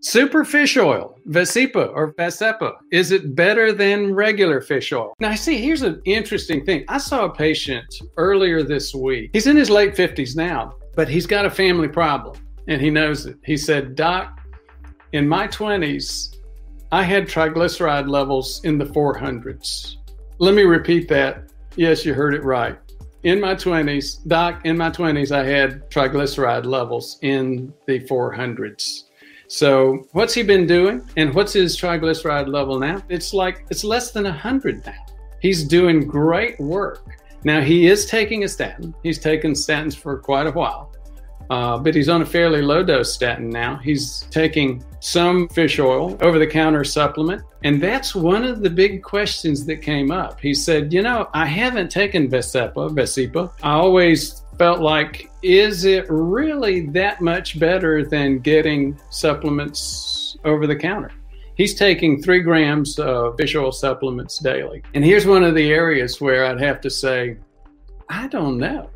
Super fish oil, Vascepa or Vascepa, is it better than regular fish oil? Now, see, here's an interesting thing. I saw a patient earlier this week. He's in his late 50s now, but he's got a family problem and he knows it. He said, Doc, in my 20s, I had triglyceride levels in the 400s. Let me repeat that. Yes, you heard it right. In my 20s, Doc, in my 20s, I had triglyceride levels in the 400s. So, what's he been doing? And what's his triglyceride level now? It's like it's less than 100 now. He's doing great work. Now, he is taking a statin. He's taken statins for quite a while, uh, but he's on a fairly low dose statin now. He's taking some fish oil, over the counter supplement. And that's one of the big questions that came up. He said, You know, I haven't taken Vascepa, Vascepa. I always felt like, is it really that much better than getting supplements over the counter? He's taking three grams of fish oil supplements daily. And here's one of the areas where I'd have to say, I don't know.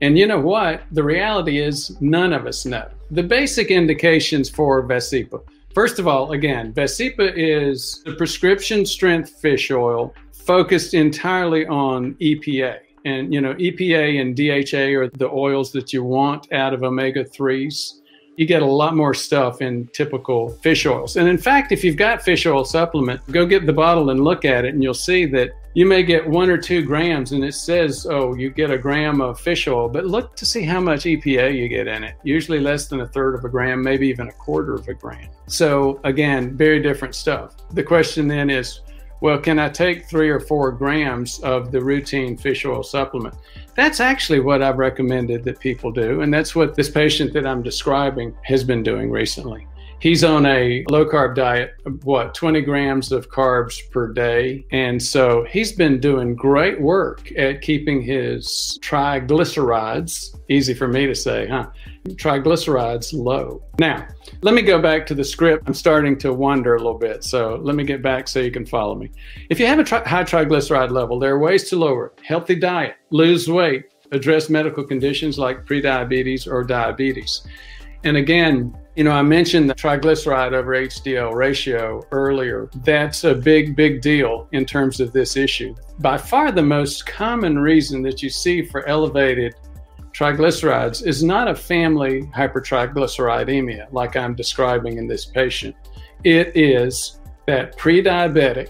And you know what? The reality is, none of us know. The basic indications for Vascepa. First of all, again, Vascepa is a prescription strength fish oil focused entirely on EPA. And, you know, EPA and DHA are the oils that you want out of omega 3s. You get a lot more stuff in typical fish oils. And in fact, if you've got fish oil supplement, go get the bottle and look at it, and you'll see that you may get one or two grams, and it says, oh, you get a gram of fish oil, but look to see how much EPA you get in it. Usually less than a third of a gram, maybe even a quarter of a gram. So, again, very different stuff. The question then is, well, can I take three or four grams of the routine fish oil supplement? That's actually what I've recommended that people do. And that's what this patient that I'm describing has been doing recently. He's on a low carb diet, what, 20 grams of carbs per day. And so he's been doing great work at keeping his triglycerides, easy for me to say, huh? Triglycerides low. Now, let me go back to the script. I'm starting to wonder a little bit. So let me get back so you can follow me. If you have a tri- high triglyceride level, there are ways to lower it. Healthy diet, lose weight, address medical conditions like prediabetes or diabetes. And again, you know, I mentioned the triglyceride over HDL ratio earlier. That's a big, big deal in terms of this issue. By far, the most common reason that you see for elevated triglycerides is not a family hypertriglyceridemia like I'm describing in this patient. It is that pre diabetic,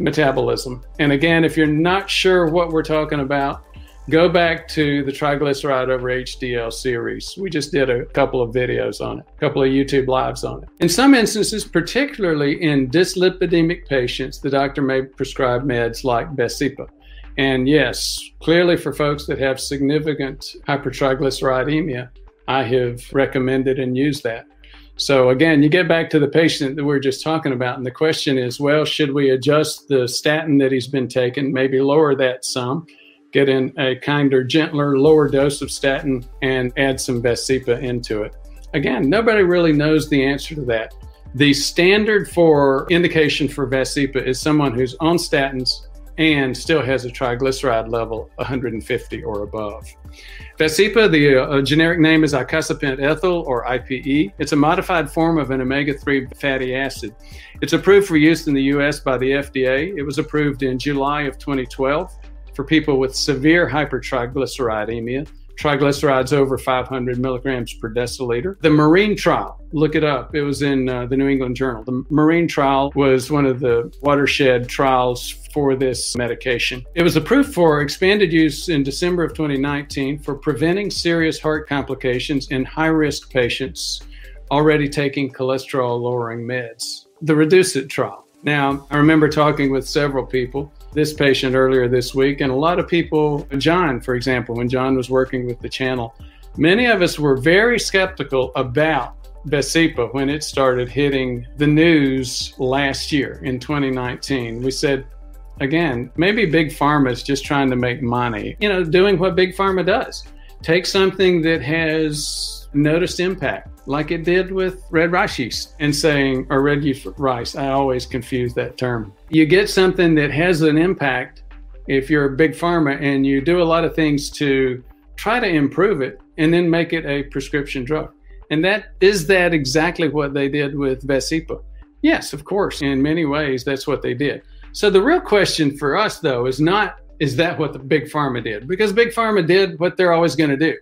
metabolism. And again, if you're not sure what we're talking about, go back to the triglyceride over HDL series. We just did a couple of videos on it, a couple of YouTube lives on it. In some instances, particularly in dyslipidemic patients, the doctor may prescribe meds like Vascepa. And yes, clearly for folks that have significant hypertriglyceridemia, I have recommended and used that. So again, you get back to the patient that we are just talking about, and the question is, well, should we adjust the statin that he's been taking, maybe lower that some? get in a kinder, gentler, lower dose of statin and add some Vascepa into it. Again, nobody really knows the answer to that. The standard for indication for Vascepa is someone who's on statins and still has a triglyceride level 150 or above. Vascepa, the uh, generic name is icosapent ethyl or IPE. It's a modified form of an omega 3 fatty acid. It's approved for use in the US by the FDA. It was approved in July of 2012 for people with severe hypertriglyceridemia, triglycerides over 500 milligrams per deciliter. The Marine trial, look it up. It was in uh, the New England Journal. The Marine trial was one of the watershed trials for this medication. It was approved for expanded use in December of 2019 for preventing serious heart complications in high risk patients already taking cholesterol lowering meds. The REDUCE-IT trial. Now, I remember talking with several people this patient earlier this week, and a lot of people, John, for example, when John was working with the channel, many of us were very skeptical about Vascepa when it started hitting the news last year in 2019. We said, again, maybe Big Pharma is just trying to make money, you know, doing what Big Pharma does. Take something that has noticed impact like it did with red rice yeast and saying, or red yeast rice. I always confuse that term. You get something that has an impact if you're a big pharma and you do a lot of things to try to improve it and then make it a prescription drug. And that is that exactly what they did with Vascepa? Yes, of course. In many ways, that's what they did. So the real question for us, though, is not is that what the big pharma did? Because big pharma did what they're always going to do.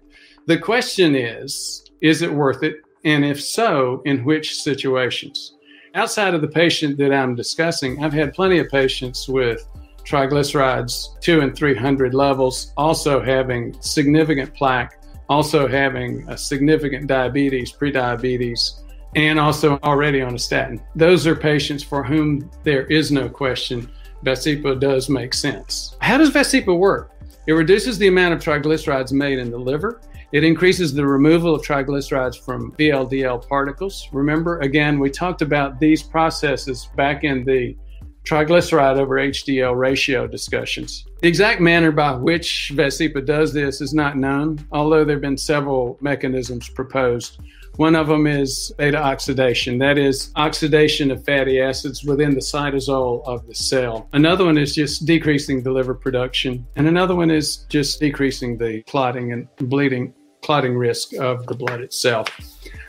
The question is, is it worth it? And if so, in which situations? Outside of the patient that I'm discussing, I've had plenty of patients with triglycerides two and 300 levels, also having significant plaque, also having a significant diabetes, prediabetes, and also already on a statin. Those are patients for whom there is no question Vascepa does make sense. How does Vascepa work? It reduces the amount of triglycerides made in the liver. It increases the removal of triglycerides from VLDL particles. Remember, again, we talked about these processes back in the triglyceride over HDL ratio discussions. The exact manner by which Vascepa does this is not known, although there have been several mechanisms proposed. One of them is beta oxidation, that is, oxidation of fatty acids within the cytosol of the cell. Another one is just decreasing the liver production, and another one is just decreasing the clotting and bleeding, clotting risk of the blood itself.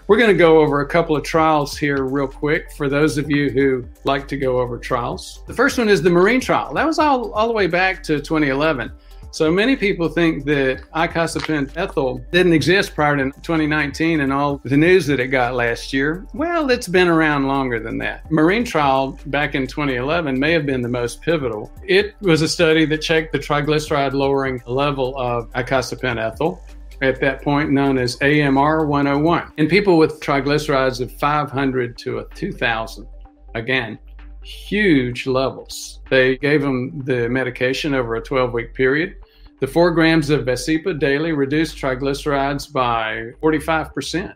We're going to go over a couple of trials here, real quick, for those of you who like to go over trials. The first one is the Marine trial. That was all, all the way back to 2011. So many people think that icosapent ethyl didn't exist prior to 2019 and all the news that it got last year. Well, it's been around longer than that. Marine trial back in 2011 may have been the most pivotal. It was a study that checked the triglyceride lowering level of icosapent ethyl at that point known as AMR 101 in people with triglycerides of 500 to a 2000. Again, huge levels. They gave them the medication over a 12 week period. The four grams of Vascepa daily reduced triglycerides by 45%.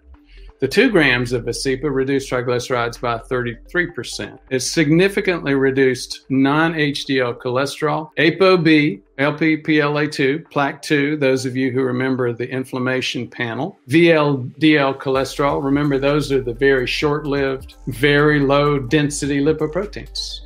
The two grams of Vascepa reduced triglycerides by 33%. It significantly reduced non HDL cholesterol, ApoB, LPPLA2, plaque 2, those of you who remember the inflammation panel, VLDL cholesterol, remember those are the very short lived, very low density lipoproteins.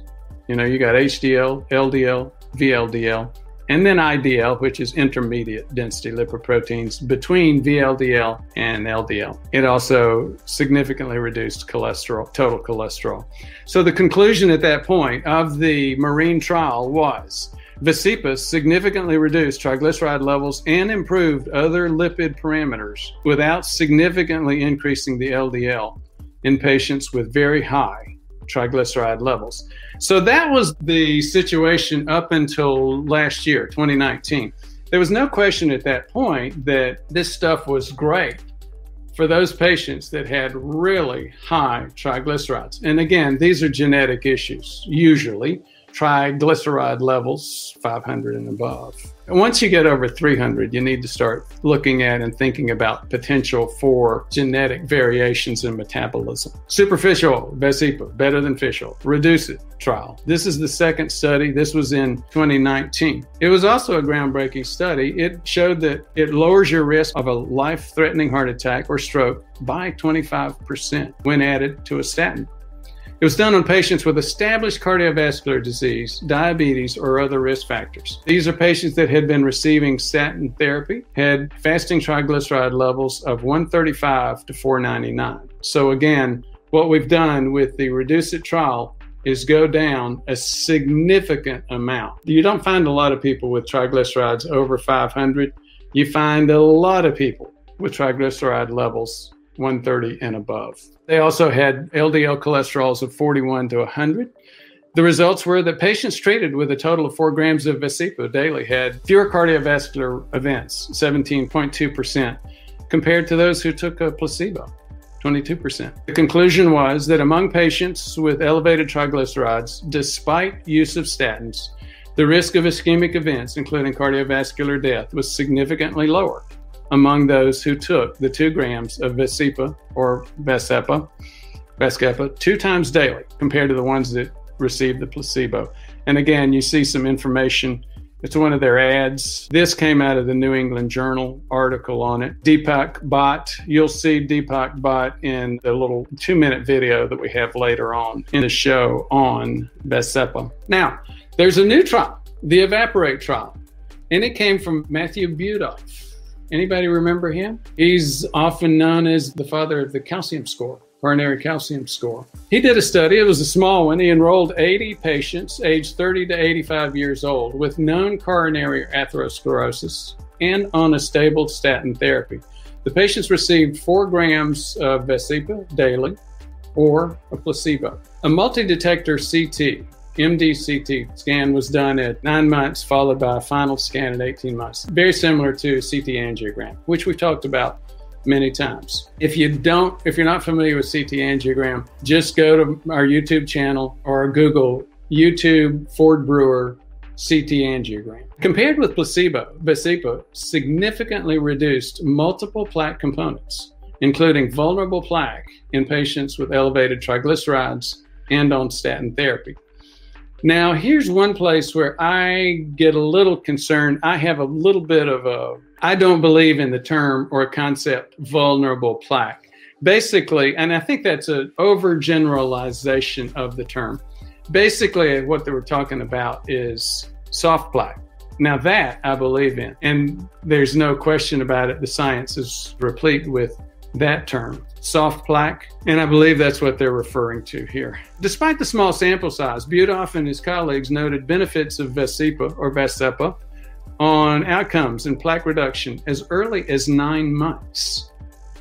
You know, you got HDL, LDL, VLDL, and then IDL, which is intermediate density lipoproteins between VLDL and LDL. It also significantly reduced cholesterol, total cholesterol. So the conclusion at that point of the marine trial was Vascepa significantly reduced triglyceride levels and improved other lipid parameters without significantly increasing the LDL in patients with very high triglyceride levels. So that was the situation up until last year, 2019. There was no question at that point that this stuff was great for those patients that had really high triglycerides. And again, these are genetic issues, usually triglyceride levels 500 and above. Once you get over 300, you need to start looking at and thinking about potential for genetic variations in metabolism. Superficial Vascepa, better than fish oil. REDUCE-IT trial. This is the second study. This was in 2019. It was also a groundbreaking study. It showed that it lowers your risk of a life threatening heart attack or stroke by 25% when added to a statin. It was done on patients with established cardiovascular disease, diabetes, or other risk factors. These are patients that had been receiving statin therapy, had fasting triglyceride levels of 135 to 499. So, again, what we've done with the REDUCE-IT trial is go down a significant amount. You don't find a lot of people with triglycerides over 500. You find a lot of people with triglyceride levels 130 and above. They also had LDL cholesterols of 41 to 100. The results were that patients treated with a total of four grams of Vascepa daily had fewer cardiovascular events, 17.2%, compared to those who took a placebo, 22%. The conclusion was that among patients with elevated triglycerides, despite use of statins, the risk of ischemic events, including cardiovascular death, was significantly lower among those who took the two grams of Vesepa or Vesepa, Vascepa two times daily compared to the ones that received the placebo. And again, you see some information. It's one of their ads. This came out of the New England Journal article on it. Deepak Bhatt, you'll see Deepak Bhatt in the little two minute video that we have later on in the show on Vesepa. Now, there's a new trial, the Evaporate trial, and it came from Matthew Budoff Anybody remember him? He's often known as the father of the calcium score, coronary calcium score. He did a study, it was a small one. He enrolled 80 patients aged 30 to 85 years old with known coronary atherosclerosis and on a stable statin therapy. The patients received four grams of Vascepa daily or a placebo. A multi detector CT MDCT scan was done at nine months, followed by a final scan at 18 months. Very similar to CT angiogram, which we've talked about many times. If you don't, if you're not familiar with CT angiogram, just go to our YouTube channel or Google YouTube Ford Brewer CT angiogram. Compared with placebo, Vascepa significantly reduced multiple plaque components, including vulnerable plaque in patients with elevated triglycerides and on statin therapy. Now, here's one place where I get a little concerned. I have a little bit of a, I don't believe in the term or concept vulnerable plaque. Basically, and I think that's an overgeneralization of the term. Basically, what they were talking about is soft plaque. Now, that I believe in, and there's no question about it. The science is replete with that term, soft plaque, and I believe that's what they're referring to here. Despite the small sample size, Budoff and his colleagues noted benefits of Vascepa or Vascepa on outcomes and plaque reduction as early as nine months,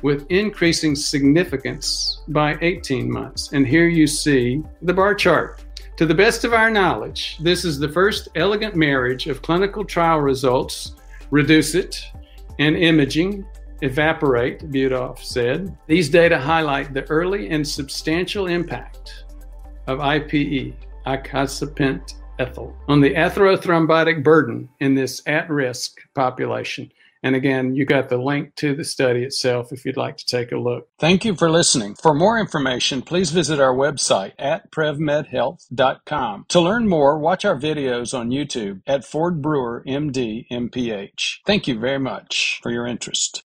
with increasing significance by 18 months. And here you see the bar chart. To the best of our knowledge, this is the first elegant marriage of clinical trial results, REDUCE-IT, and imaging evaporate, Budoff said. These data highlight the early and substantial impact of IPE, icosapent ethyl, on the atherothrombotic burden in this at risk population. And again, you got the link to the study itself if you'd like to take a look. Thank you for listening. For more information, please visit our website at prevmedhealth.com. To learn more, watch our videos on YouTube at Ford Brewer MD MPH. Thank you very much for your interest.